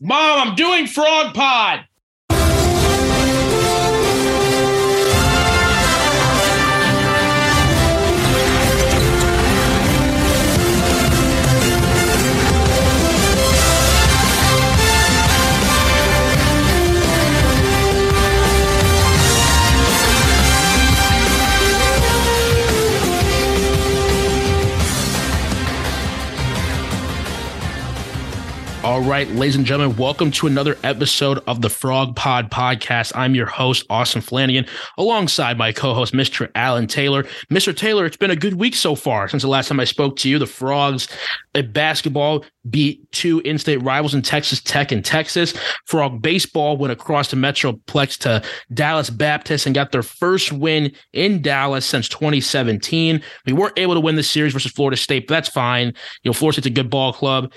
Mom, I'm doing Frog Pod. All right, ladies and gentlemen, welcome to another episode of the Frog Pod podcast. I'm your host, Austin Flanagan, alongside my co host, Mr. Allen Taylor. Mr. Taylor, it's been a good week so far since the last time I spoke to you. The Frogs at basketball beat two in state rivals in Texas Tech and Texas. Frog baseball went across the Metroplex to Dallas Baptist and got their first win in Dallas since 2017. We weren't able to win the series versus Florida State, but that's fine. You know, Florida State's a good ball club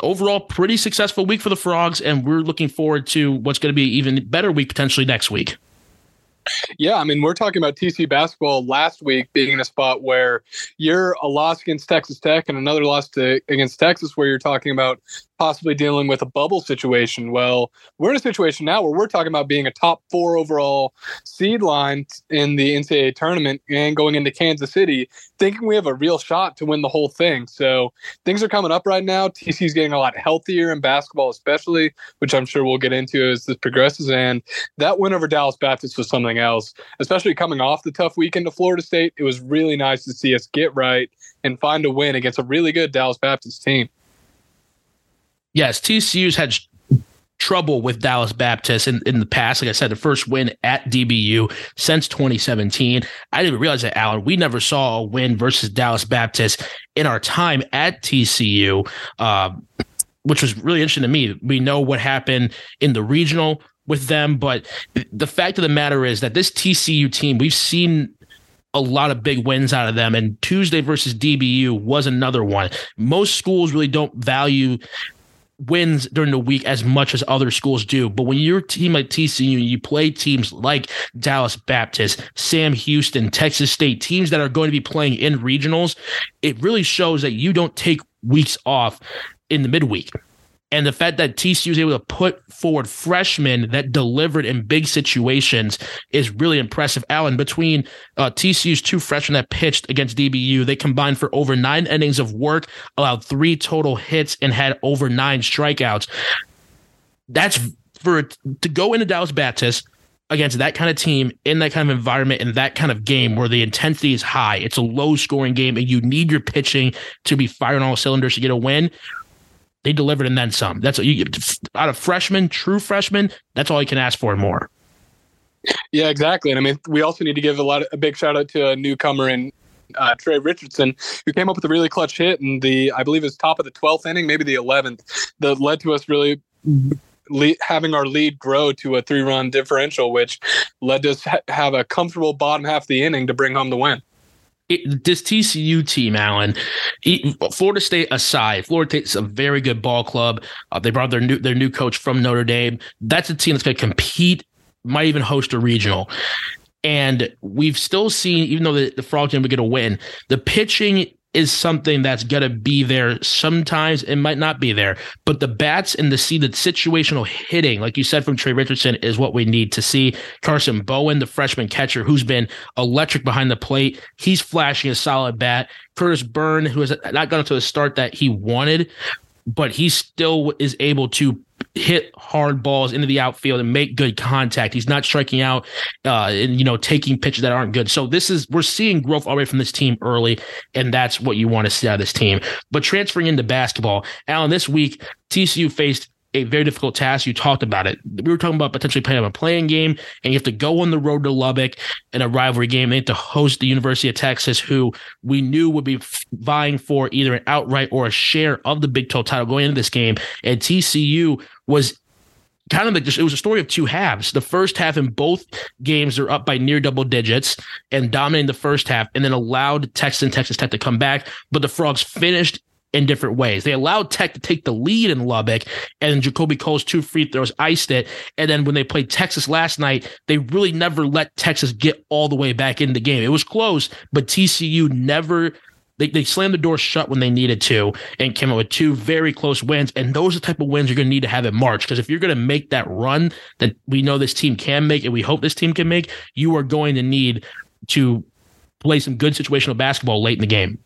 overall pretty successful week for the frogs and we're looking forward to what's going to be even better week potentially next week. Yeah, I mean, we're talking about TC basketball last week being in a spot where you're a loss against Texas Tech and another loss to, against Texas, where you're talking about possibly dealing with a bubble situation. Well, we're in a situation now where we're talking about being a top four overall seed line in the NCAA tournament and going into Kansas City, thinking we have a real shot to win the whole thing. So things are coming up right now. TC's getting a lot healthier in basketball, especially, which I'm sure we'll get into as this progresses. And that win over Dallas Baptist was something else, especially coming off the tough weekend to Florida State. It was really nice to see us get right and find a win against a really good Dallas Baptist team yes, TCU's had trouble with Dallas Baptist in, in the past. Like I said, the first win at DBU since 2017. I didn't realize that, Allen. We never saw a win versus Dallas Baptist in our time at TCU, uh, which was really interesting to me. We know what happened in the regional with them, but the fact of the matter is that this TCU team, we've seen a lot of big wins out of them. And Tuesday versus DBU was another one. Most schools really don't value wins during the week as much as other schools do. But when you're a team like TCU, and you play teams like Dallas Baptist, Sam Houston, Texas State, teams that are going to be playing in regionals, it really shows that you don't take weeks off in the midweek. And the fact that TCU was able to put forward freshmen that delivered in big situations is really impressive. Allen, between uh, TCU's two freshmen that pitched against DBU, they combined for over nine innings of work, allowed three total hits, and had over nine strikeouts. That's for to go into Dallas Baptist against that kind of team in that kind of environment in that kind of game where the intensity is high. It's a low scoring game and you need your pitching to be firing all cylinders to get a win they delivered and then some. That's you out of freshmen, true freshmen. That's all you can ask for and more. Yeah, exactly. And I mean, we also need to give a lot of, a big shout out to a newcomer in uh, Tre Richardson, who came up with a really clutch hit in the, I believe, it was top of the 12th inning, maybe the 11th, that led to us really having our lead grow to a three run differential, which led us ha- have a comfortable bottom half of the inning to bring home the win it, this TCU team, Allen, Florida State aside, Florida State's a very good ball club. Uh, they brought their new their new coach from Notre Dame. That's a team that's going to compete, might even host a regional. And we've still seen, even though the, the Frogs didn't get a win, the pitching is something that's going to be there. Sometimes it might not be there, but the bats and the see the situational hitting, like you said from Tre Richardson, is what we need to see. Karson Bowen, the freshman catcher who's been electric behind the plate, he's flashing a solid bat. Curtis Byrne, who has not gone to the start that he wanted, but he still is able to hit hard balls into the outfield and make good contact. He's not striking out uh, and you know taking pitches that aren't good. So this is we're seeing growth already from this team early, and that's what you want to see out of this team. But transferring into basketball, Allen, this week TCU faced a very difficult task. You talked about it. We were talking about potentially playing a playing game, and you have to go on the road to Lubbock in a rivalry game. They have to host the University of Texas, who we knew would be vying for either an outright or a share of the Big 12 title going into this game. And TCU was kind of like just it was a story of two halves. The first half in both games they're up by near double digits and dominating the first half, and then allowed Texas and Texas Tech to come back. But the Frogs finished in different ways. They allowed Tech to take the lead in Lubbock, and Jacoby Coles' two free throws iced it. And then when they played Texas last night, they really never let Texas get all the way back in the game. It was close, but TCU never they, they slammed the door shut when they needed to and came out with two very close wins. And those are the type of wins you're going to need to have in March. Because if you're going to make that run that we know this team can make and we hope this team can make, you are going to need to play some good situational basketball late in the game.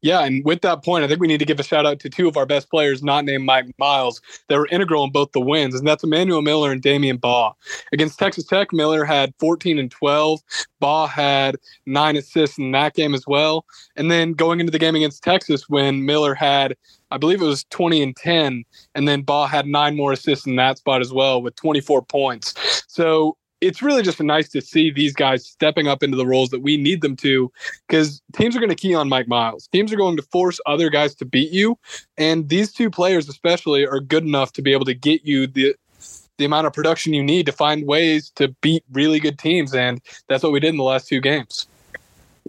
Yeah, and with that point, I think we need to give a shout out to two of our best players, not named Mike Miles, that were integral in both the wins, and that's Emanuel Miller and Damion Baugh. Against Texas Tech, Miller had 14 and 12. Baugh had nine assists in that game as well. And then going into the game against Texas, when Miller had, I believe it was 20 and 10, and then Baugh had nine more assists in that spot as well with 24 points. So it's really just nice to see these guys stepping up into the roles that we need them to because teams are going to key on Mike Miles. Teams are going to force other guys to beat you. And these two players, especially, are good enough to be able to get you the the amount of production you need to find ways to beat really good teams. And that's what we did in the last two games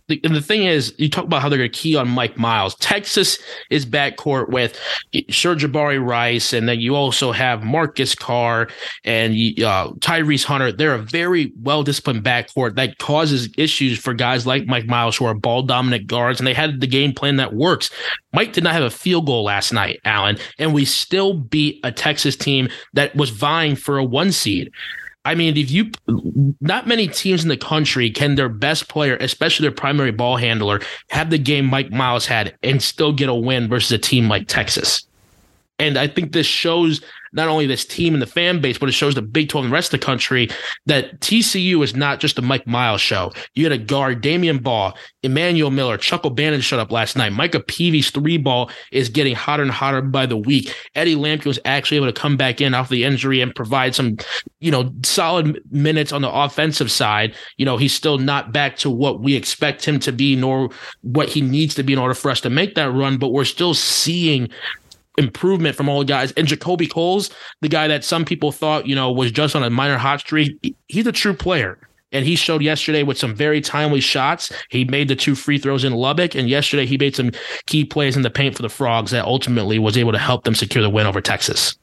the, the thing is, you talk about how they're going to key on Mike Miles. Texas is backcourt with Sir'Jabari Rice, and then you also have Marcus Carr and uh, Tyrese Hunter. They're a very well disciplined backcourt that causes issues for guys like Mike Miles who are ball dominant guards, and they had the game plan that works. Mike did not have a field goal last night, Allen, and we still beat a Texas team that was vying for a one seed. I mean, if you not many teams in the country can their best player, especially their primary ball handler, have the game Mike Miles had and still get a win versus a team like Texas. And I think this shows not only this team and the fan base, but it shows the Big 12 and the rest of the country that TCU is not just a Mike Miles show. You had a guard, Damion Baugh, Emanuel Miller, Chuck O'Bannon shut up last night. Micah Peavy's three ball is getting hotter and hotter by the week. Eddie Lampkin was actually able to come back in off the injury and provide some, you know, solid minutes on the offensive side. You know, he's still not back to what we expect him to be, nor what he needs to be in order for us to make that run, but we're still seeing improvement from all the guys. And Jacoby Coles, the guy that some people thought, you know, was just on a minor hot streak, he's a true player. And he showed yesterday with some very timely shots. He made the two free throws in Lubbock. And yesterday he made some key plays in the paint for the Frogs that ultimately was able to help them secure the win over Texas.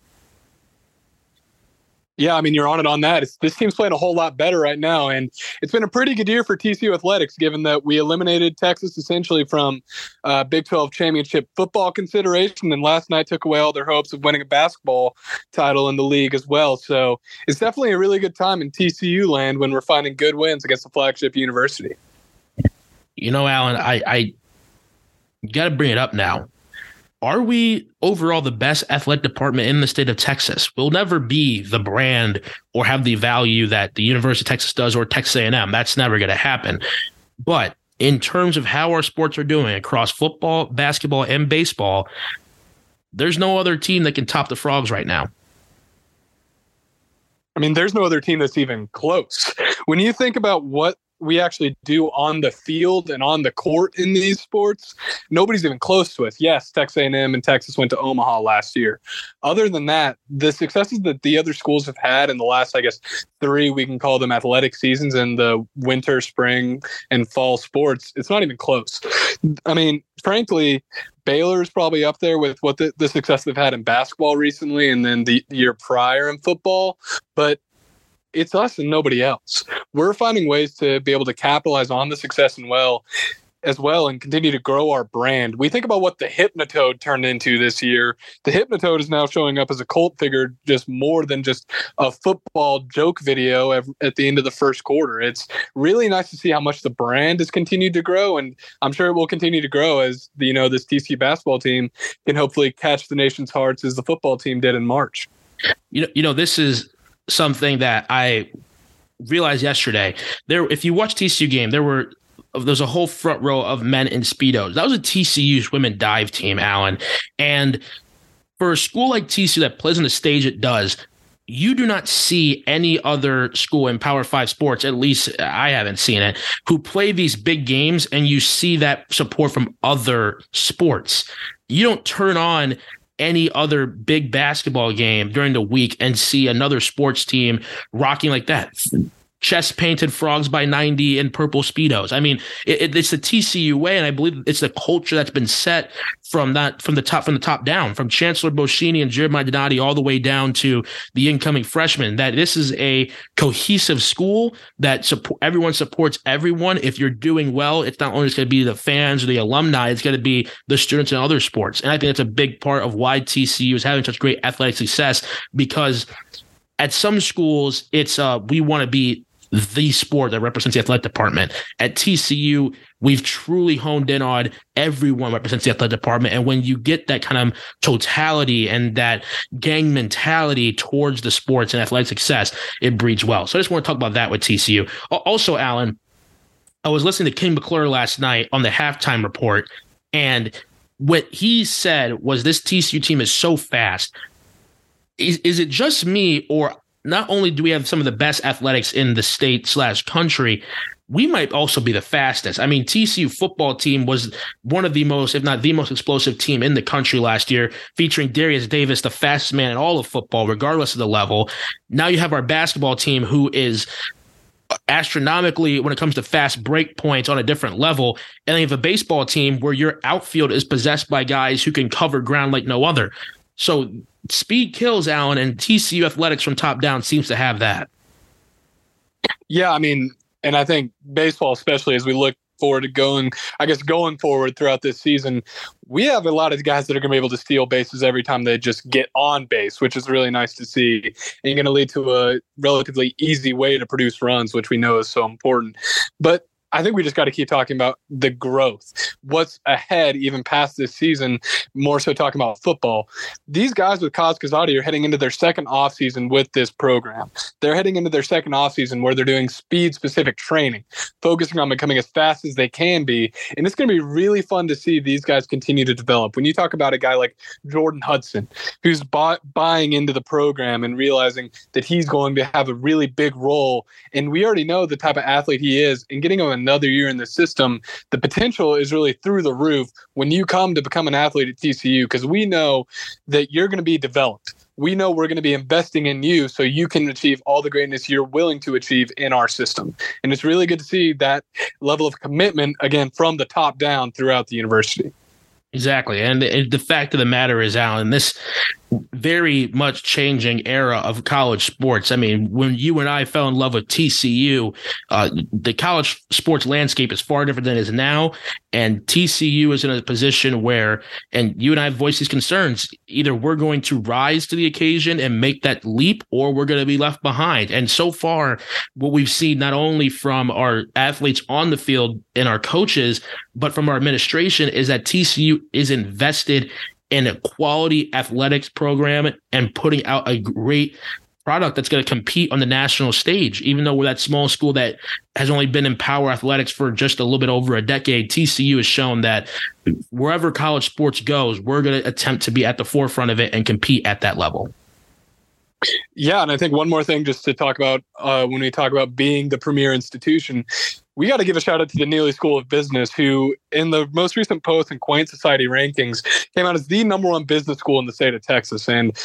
Yeah, I mean, you're on it on that. It's, this team's playing a whole lot better right now. And it's been a pretty good year for TCU Athletics, given that we eliminated Texas essentially from uh, Big 12 championship football consideration. And last night took away all their hopes of winning a basketball title in the league as well. So it's definitely a really good time in TCU land when we're finding good wins against the flagship university. You know, Allen, I, I got to bring it up now are we overall the best athletic department in the state of Texas? We'll never be the brand or have the value that the University of Texas does or Texas A&M. That's never going to happen. But in terms of how our sports are doing across football, basketball, and baseball, there's no other team that can top the Frogs right now. I mean, there's no other team that's even close. When you think about what we actually do on the field and on the court in these sports, nobody's even close to us. Yes, Texas A&M and Texas went to Omaha last year. Other than that, the successes that the other schools have had in the last, I guess, three we can call them athletic seasons in the winter, spring, and fall sports, it's not even close. I mean, frankly, Baylor is probably up there with what the, the success they've had in basketball recently, and then the year prior in football. But it's us and nobody else. We're finding ways to be able to capitalize on the success and well as well and continue to grow our brand. We think about what the Hypnotoad turned into this year. The Hypnotoad is now showing up as a cult figure just more than just a football joke video at the end of the first quarter. It's really nice to see how much the brand has continued to grow and I'm sure it will continue to grow as you know this TC basketball team can hopefully catch the nation's hearts as the football team did in March. You know, you know this is something that I realized yesterday. There, if you watch TCU game, there were there's a whole front row of men in speedos. That was a TCU's women dive team, Allen. And for a school like TCU that plays on the stage it does, you do not see any other school in Power Five sports, at least I haven't seen it, who play these big games and you see that support from other sports. You don't turn on any other big basketball game during the week and see another sports team rocking like that. Chest painted frogs by 90 and purple speedos. I mean, it, it, it's the TCU way, and I believe it's the culture that's been set from that from the top from the top down, from Chancellor Boschini and Jeremiah Donati all the way down to the incoming freshmen. That this is a cohesive school that support everyone supports everyone. If you're doing well, it's not only going to be the fans or the alumni, it's going to be the students in other sports. And I think that's a big part of why TCU is having such great athletic success because at some schools it's uh we want to be the sport that represents the athletic department. At TCU, we've truly honed in on everyone represents the athletic department. And when you get that kind of totality and that gang mentality towards the sports and athletic success, it breeds well. So I just want to talk about that with TCU. Also, Allen, I was listening to King McClure last night on the halftime report, and what he said was this TCU team is so fast. Is, is it just me, or not only do we have some of the best athletics in the state slash country, we might also be the fastest. I mean, TCU football team was one of the most, if not the most explosive team in the country last year, featuring Derius Davis, the fastest man in all of football, regardless of the level. Now you have our basketball team who is astronomically when it comes to fast break points on a different level. And then you have a baseball team where your outfield is possessed by guys who can cover ground like no other. So speed kills Allen, and TCU athletics from top down seems to have that. Yeah, I mean, and I think baseball, especially as we look forward to going, I guess going forward throughout this season, we have a lot of guys that are going to be able to steal bases every time they just get on base, which is really nice to see, and going to lead to a relatively easy way to produce runs, which we know is so important. But I think we just got to keep talking about the growth. What's ahead, even past this season, more so talking about football. These guys with Kaz are heading into their second offseason with this program. They're heading into their second offseason where they're doing speed specific training, focusing on becoming as fast as they can be. And it's going to be really fun to see these guys continue to develop. When you talk about a guy like Jordan Hudson, who's bought, buying into the program and realizing that he's going to have a really big role, and we already know the type of athlete he is, and getting him another year in the system, the potential is really through the roof when you come to become an athlete at TCU because we know that you're going to be developed. We know we're going to be investing in you so you can achieve all the greatness you're willing to achieve in our system. And it's really good to see that level of commitment again from the top down throughout the university. Exactly. And the fact of the matter is, Allen, this very much changing era of college sports. I mean, when you and I fell in love with TCU, uh, the college sports landscape is far different than it is now. And TCU is in a position where, and you and I have voiced these concerns, either we're going to rise to the occasion and make that leap, or we're going to be left behind. And so far, what we've seen not only from our athletes on the field and our coaches, but from our administration is that TCU is invested in a quality athletics program and putting out a great product that's going to compete on the national stage. Even though we're that small school that has only been in power athletics for just a little bit over a decade, TCU has shown that wherever college sports goes, we're going to attempt to be at the forefront of it and compete at that level. Yeah, and I think one more thing just to talk about uh, when we talk about being the premier institution, we got to give a shout out to the Neeley School of Business, who in the most recent Poets and Quants Society rankings came out as the number one business school in the state of Texas. And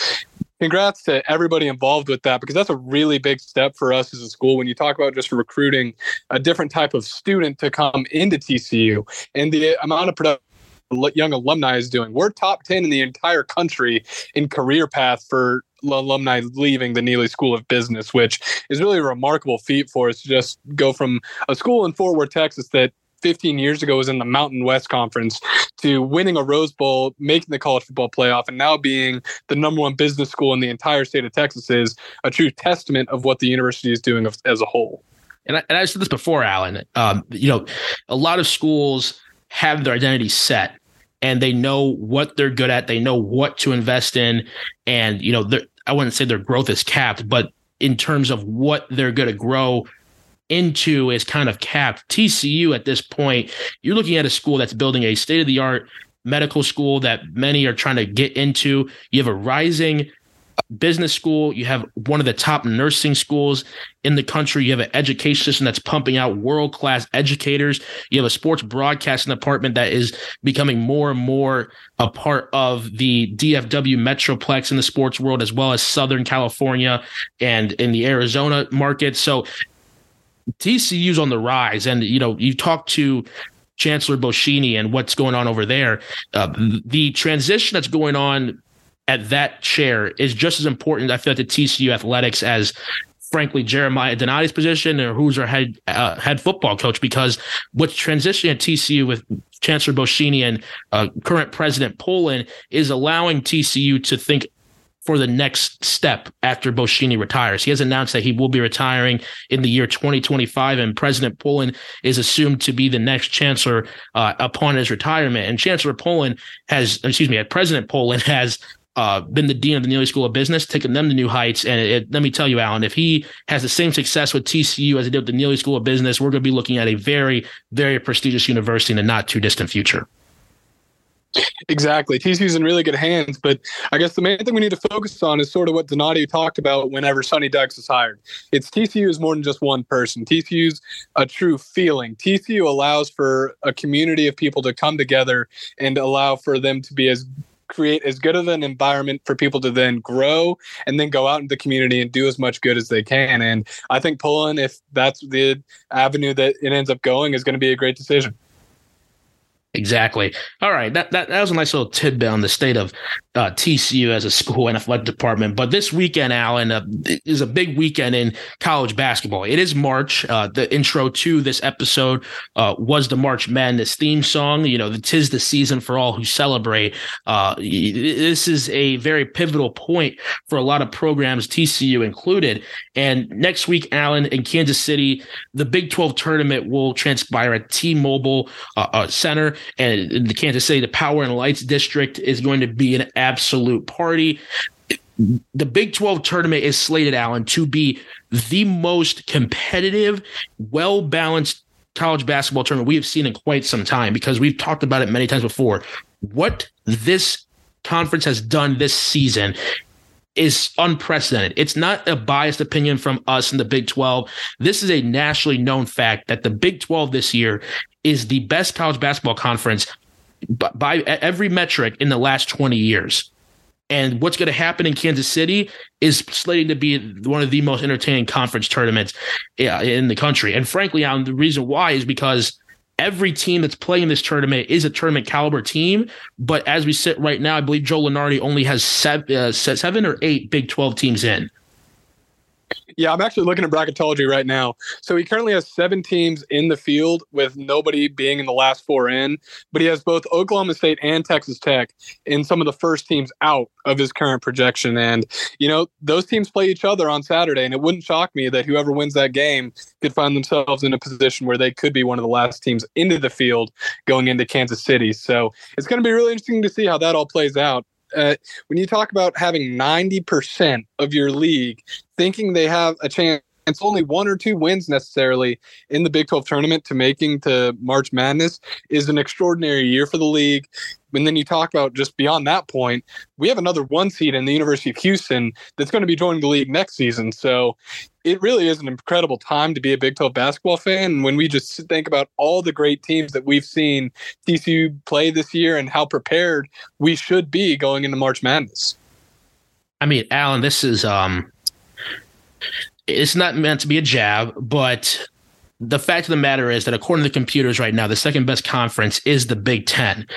congrats to everybody involved with that because that's a really big step for us as a school when you talk about just recruiting a different type of student to come into TCU and the amount of production young alumni is doing. We're top 10 in the entire country in career path for alumni leaving the Neeley School of Business, which is really a remarkable feat for us to just go from a school in Fort Worth, Texas that 15 years ago was in the Mountain West Conference to winning a Rose Bowl, making the college football playoff, and now being the number one business school in the entire state of Texas is a true testament of what the university is doing as a whole. And I, and I said this before, Allen. Um, you know, a lot of schools have their identity set and they know what they're good at. They know what to invest in, and you know, I wouldn't say their growth is capped, but in terms of what they're going to grow into is kind of capped. TCU at this point, you're looking at a school that's building a state of the art medical school that many are trying to get into. You have a rising business school. You have one of the top nursing schools in the country. You have an education system that's pumping out world class educators. You have a sports broadcasting department that is becoming more and more a part of the DFW Metroplex in the sports world, as well as Southern California and in the Arizona market. So TCU's on the rise, and you know you talk to Chancellor Boschini and what's going on over there. Uh, the transition that's going on at that chair is just as important. I feel the TCU athletics as frankly Jeremiah Donati's position or who's our head uh, head football coach because what's transitioning at TCU with Chancellor Boschini and uh, current President Pullin is allowing TCU to think for the next step after Boschini retires. He has announced that he will be retiring in the year 2025, and President Pullin is assumed to be the next chancellor uh, upon his retirement. And Chancellor Pullin has, excuse me, President Pullin has uh, been the dean of the Neeley School of Business, taking them to new heights. And it, it, let me tell you, Allen, if he has the same success with TCU as he did with the Neeley School of Business, we're going to be looking at a very, very prestigious university in the not too distant future. Exactly. TCU's in really good hands, but I guess the main thing we need to focus on is sort of what Donati talked about whenever Sonny Dykes was hired. It's TCU is more than just one person. TCU's a true feeling. TCU allows for a community of people to come together and allow for them to be as create as good of an environment for people to then grow and then go out in the community and do as much good as they can. And I think Pullin, if that's the avenue that it ends up going, is going to be a great decision. Exactly. All right. That, that that was a nice little tidbit on the state of uh, TCU as a school and athletic department. But this weekend, Allen, uh, is a big weekend in college basketball. It is March. Uh, the intro to this episode uh, was the March Madness theme song. You know, the tis the season for all who celebrate. Uh, this is a very pivotal point for a lot of programs, TCU included. And next week, Allen, in Kansas City, the Big 12 tournament will transpire at T-Mobile uh, Center and in the Kansas City, the Power and Lights District is going to be an absolute party. The Big 12 tournament is slated, Allen, to be the most competitive, well balanced college basketball tournament we have seen in quite some time because we've talked about it many times before. What this conference has done this season is unprecedented. It's not a biased opinion from us in the Big 12. This is a nationally known fact that the Big 12 this year is the best college basketball conference by every metric in the last 20 years. And what's going to happen in Kansas City is slated to be one of the most entertaining conference tournaments in the country. And frankly, um, the reason why is because every team that's playing this tournament is a tournament caliber team. But as we sit right now, I believe Joe Lunardi only has seven, uh, seven or eight Big 12 teams in. Yeah, I'm actually looking at bracketology right now. So he currently has seven teams in the field with nobody being in the last four in, but he has both Oklahoma State and Texas Tech in some of the first teams out of his current projection. And, you know, those teams play each other on Saturday, and it wouldn't shock me that whoever wins that game could find themselves in a position where they could be one of the last teams into the field going into Kansas City. So it's going to be really interesting to see how that all plays out uh, when you talk about having 90% of your league thinking they have a chance it's only one or two wins necessarily in the Big 12 tournament to making to March Madness is an extraordinary year for the league. And then you talk about just beyond that point, we have another one seed in the University of Houston that's going to be joining the league next season. So it really is an incredible time to be a Big 12 basketball fan. When we just think about all the great teams that we've seen TCU play this year and how prepared we should be going into March Madness. I mean, Allen, this is um it's not meant to be a jab, but the fact of the matter is that according to the computers right now, the second best conference is the Big Ten.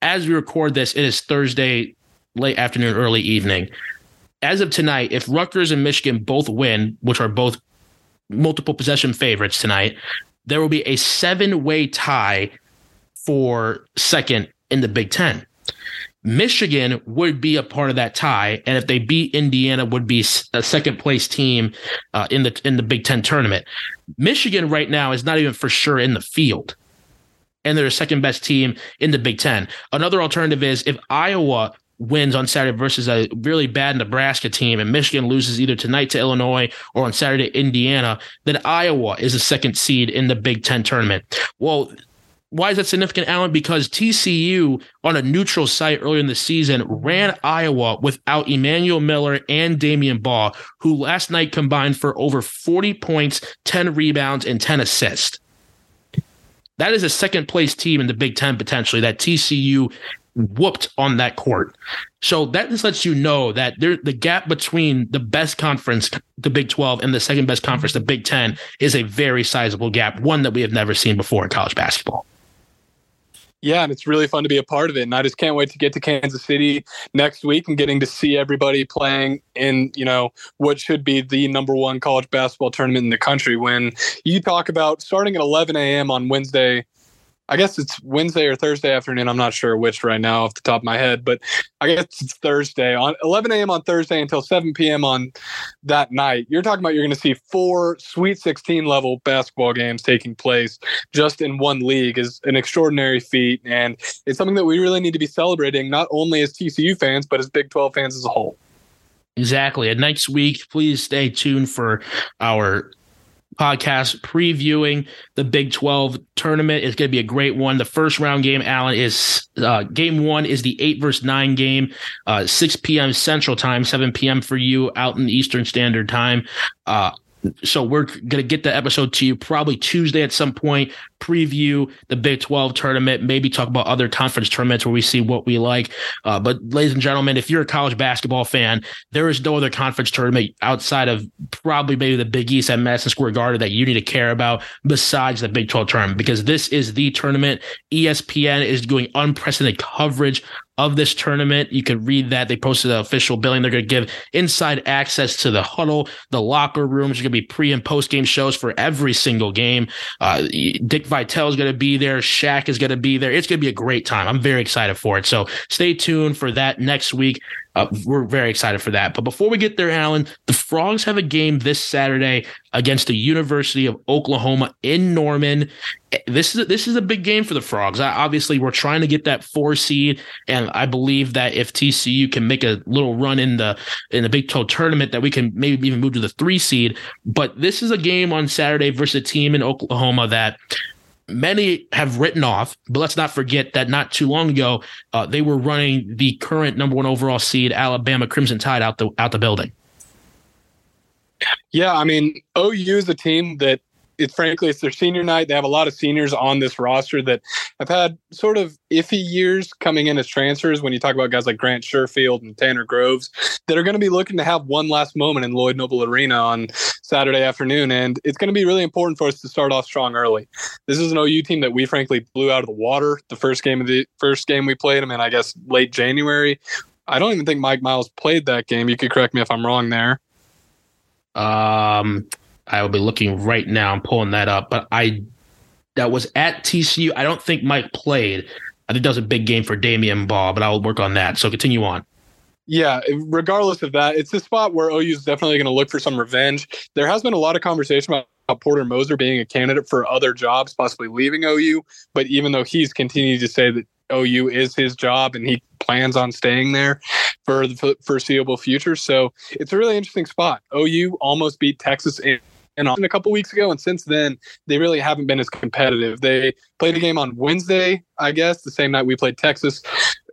As we record this, it is Thursday, late afternoon, early evening. As of tonight, if Rutgers and Michigan both win, which are both multiple possession favorites tonight, there will be a seven way tie for second in the Big Ten. Michigan would be a part of that tie, and if they beat Indiana, would be a second place team uh, in the in the Big Ten tournament. Michigan right now is not even for sure in the field, and they're the second best team in the Big Ten. Another alternative is if Iowa wins on Saturday versus a really bad Nebraska team, and Michigan loses either tonight to Illinois or on Saturday Indiana, then Iowa is the second seed in the Big Ten tournament. Well, why is that significant, Allen? Because TCU on a neutral site earlier in the season ran Iowa without Emanuel Miller and Damion Baugh, who last night combined for over 40 points, 10 rebounds, and 10 assists. That is a second place team in the Big Ten potentially that TCU whooped on that court. So that just lets you know that there, the gap between the best conference, the Big 12, and the second best conference, the Big 10, is a very sizable gap, one that we have never seen before in college basketball. Yeah, and it's really fun to be a part of it. And I just can't wait to get to Kansas City next week and getting to see everybody playing in, you know, what should be the number one college basketball tournament in the country. When you talk about starting at 11 a.m. on Wednesday, I guess it's Wednesday or Thursday afternoon. I'm not sure which right now off the top of my head, but I guess it's Thursday on 11 a.m. on Thursday until 7 p.m. on that night. You're talking about you're going to see four Sweet 16 level basketball games taking place just in one league is an extraordinary feat, and it's something that we really need to be celebrating not only as TCU fans but as Big 12 fans as a whole. Exactly. And next week, please stay tuned for our podcast previewing the Big 12 tournament. It's going to be a great one. The first round game, Allen, is uh, game one is the 8 versus 9 game, uh, 6 p.m. Central Time, 7 p.m. for you out in Eastern Standard Time. Uh, so we're going to get the episode to you probably Tuesday at some point, preview the Big 12 tournament, maybe talk about other conference tournaments where we see what we like. Uh, but ladies and gentlemen, if you're a college basketball fan, there is no other conference tournament outside of probably maybe the Big East at Madison Square Garden that you need to care about besides the Big 12 tournament because this is the tournament. ESPN is doing unprecedented coverage of this tournament. You can read that. They posted the official billing. They're going to give inside access to the huddle, the locker rooms. There's going to be pre and post game shows for every single game. Uh, Dick Vitale is going to be there. Shaq is going to be there. It's going to be a great time. I'm very excited for it. So stay tuned for that next week. Uh, we're very excited for that. But before we get there, Allen, the Frogs have a game this Saturday against the University of Oklahoma in Norman. This is a, this is a big game for the Frogs. I, Obviously, we're trying to get that four seed, and I believe that if TCU can make a little run in the in the Big 12 tournament, that we can maybe even move to the three seed. But this is a game on Saturday versus a team in Oklahoma that many have written off, but let's not forget that not too long ago uh, they were running the current number one overall seed Alabama Crimson Tide out the out the building. Yeah, I mean OU is a team that it's frankly it's their senior night. They have a lot of seniors on this roster that have had sort of iffy years coming in as transfers. When you talk about guys like Grant Sherfield and Tanner Groves, that are going to be looking to have one last moment in Lloyd Noble Arena on Saturday afternoon, and it's going to be really important for us to start off strong early. This is an OU team that we frankly blew out of the water the first game of the first game we played them in, I guess late January. I don't even think Mike Miles played that game. You could correct me if I'm wrong there. Um, I will be looking right now. I'm pulling that up, but I that was at TCU. I don't think Mike played. I think that was a big game for Damion Baugh, but I'll work on that. So continue on. Yeah, regardless of that, it's a spot where OU is definitely going to look for some revenge. There has been a lot of conversation about Porter Moser being a candidate for other jobs, possibly leaving OU. But even though he's continued to say that OU is his job and he plans on staying there for the foreseeable future, so it's a really interesting spot. OU almost beat Texas and a couple weeks ago, and since then they really haven't been as competitive. They played a game on Wednesday, I guess, the same night we played Texas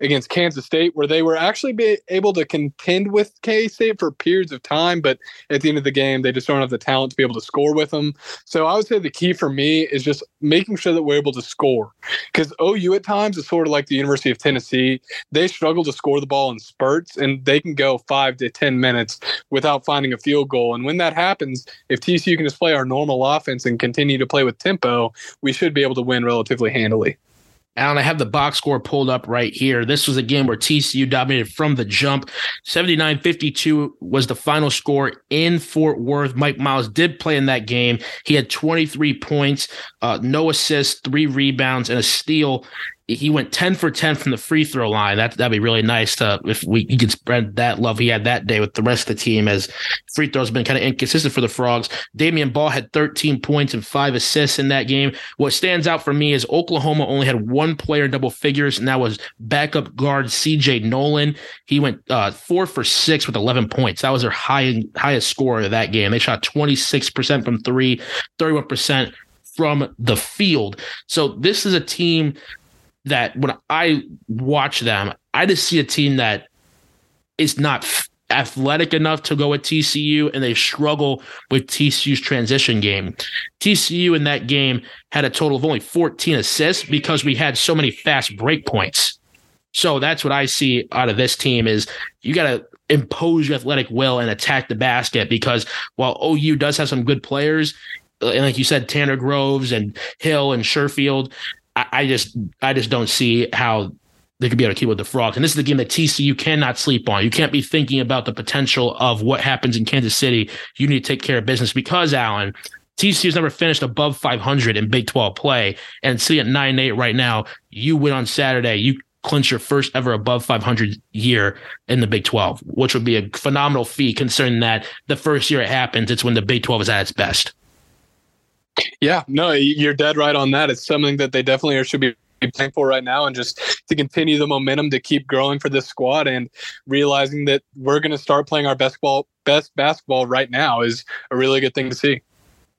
against Kansas State, where they were actually be able to contend with K State for periods of time, but at the end of the game, they just don't have the talent to be able to score with them. So I would say the key for me is just making sure that we're able to score, because OU at times is sort of like the University of Tennessee. They struggle to score the ball in spurts, and they can go five to ten minutes without finding a field goal. And when that happens, if TCU can just play our normal offense and continue to play with tempo, we should be able to win relatively handily. Allen, I have the box score pulled up right here. This was a game where TCU dominated from the jump. 79 52 was the final score in Fort Worth. Mike Miles did play in that game. He had 23 points, uh, no assists, three rebounds, and a steal he went 10 for 10 from the free throw line. That, that'd be really nice to, if we he could spread that love he had that day with the rest of the team as free throws been kind of inconsistent for the Frogs. Damion Baugh had 13 points and five assists in that game. What stands out for me is Oklahoma only had one player in double figures, and that was backup guard CJ Noland. He went uh, four for six with 11 points. That was their high, highest score of that game. They shot 26% from three, 31% from the field. So this is a team that when I watch them, I just see a team that is not athletic enough to go at TCU, and they struggle with TCU's transition game. TCU in that game had a total of only 14 assists because we had so many fast break points. So that's what I see out of this team is you got to impose your athletic will and attack the basket because while OU does have some good players, uh, and like you said, Tanner Groves and Hill and Sherfield, I, I just I just don't see how they could be able to keep with the frogs. And this is the game that TCU cannot sleep on. You can't be thinking about the potential of what happens in Kansas City. You need to take care of business because Allen. TCU's never finished above 500 in Big 12 play, and sitting at 9 8 right now, you win on Saturday. You clinch your first ever above 500 year in the Big 12, which would be a phenomenal feat considering that the first year it happens, it's when the Big 12 is at its best. Yeah, no, you're dead right on that. It's something that they definitely should be playing for right now and just to continue the momentum to keep growing for this squad and realizing that we're going to start playing our best ball best basketball right now is a really good thing to see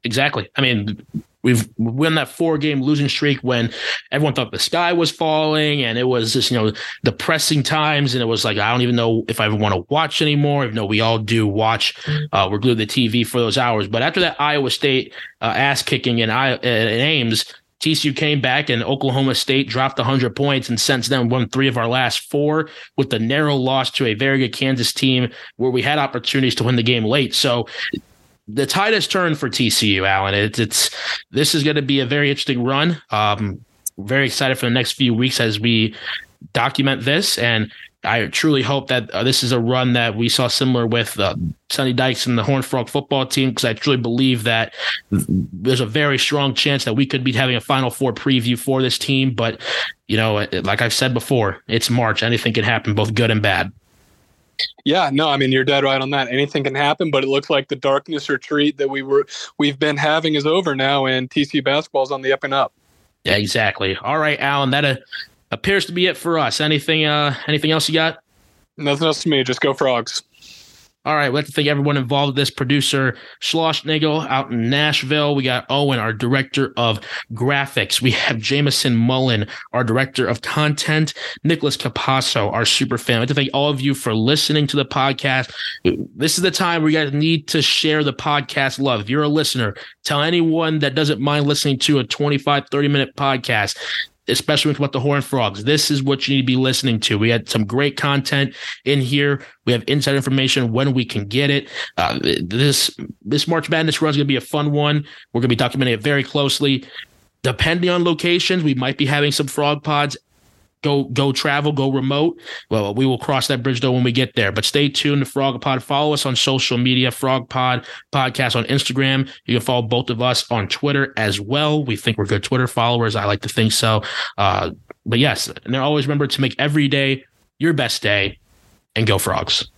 exactly i mean we've won that four game losing streak when everyone thought the sky was falling and it was just you know depressing times and it was like i don't even know if i ever want to watch anymore even though we all do watch uh, we're glued to the tv for those hours but after that iowa state uh, ass kicking in, in ames TCU came back and Oklahoma State dropped 100 points and since then won three of our last four with the narrow loss to a very good Kansas team where we had opportunities to win the game late. So the tide has turned for TCU, Allen. It's, it's this is going to be a very interesting run. Um, very excited for the next few weeks as we document this and I truly hope that uh, this is a run that we saw similar with uh, Sonny Dykes and the Horn Frog football team because I truly believe that there's a very strong chance that we could be having a Final Four preview for this team. But you know, like I've said before, it's March; anything can happen, both good and bad. Yeah, no, I mean you're dead right on that. Anything can happen, but it looks like the darkness retreat that we were we've been having is over now, and TC basketball's on the up and up. Yeah, exactly. All right, Allen, that uh, appears to be it for us. Anything uh anything else you got? Nothing else to me. Just go frogs. All right, we'd like to thank everyone involved with this. Producer Schlossnagel out in Nashville. We got Owen, our director of graphics. We have Jameson Mullen, our director of content. Nicholas Capasso, our super fan. I'd like to thank all of you for listening to the podcast. This is the time where you guys need to share the podcast love. If you're a listener, tell anyone that doesn't mind listening to a 25, 30 minute podcast especially with the Horn Frogs. This is what you need to be listening to. We had some great content in here. We have inside information when we can get it. Uh, this this March Madness run is going to be a fun one. We're going to be documenting it very closely. Depending on locations, we might be having some frog pods go go travel, go remote. Well, we will cross that bridge though when we get there. But stay tuned to Frog Pod. Follow us on social media, Frog Pod Podcast on Instagram. You can follow both of us on Twitter as well. We think we're good Twitter followers. I like to think so. Uh, but yes, and always remember to make every day your best day and go frogs.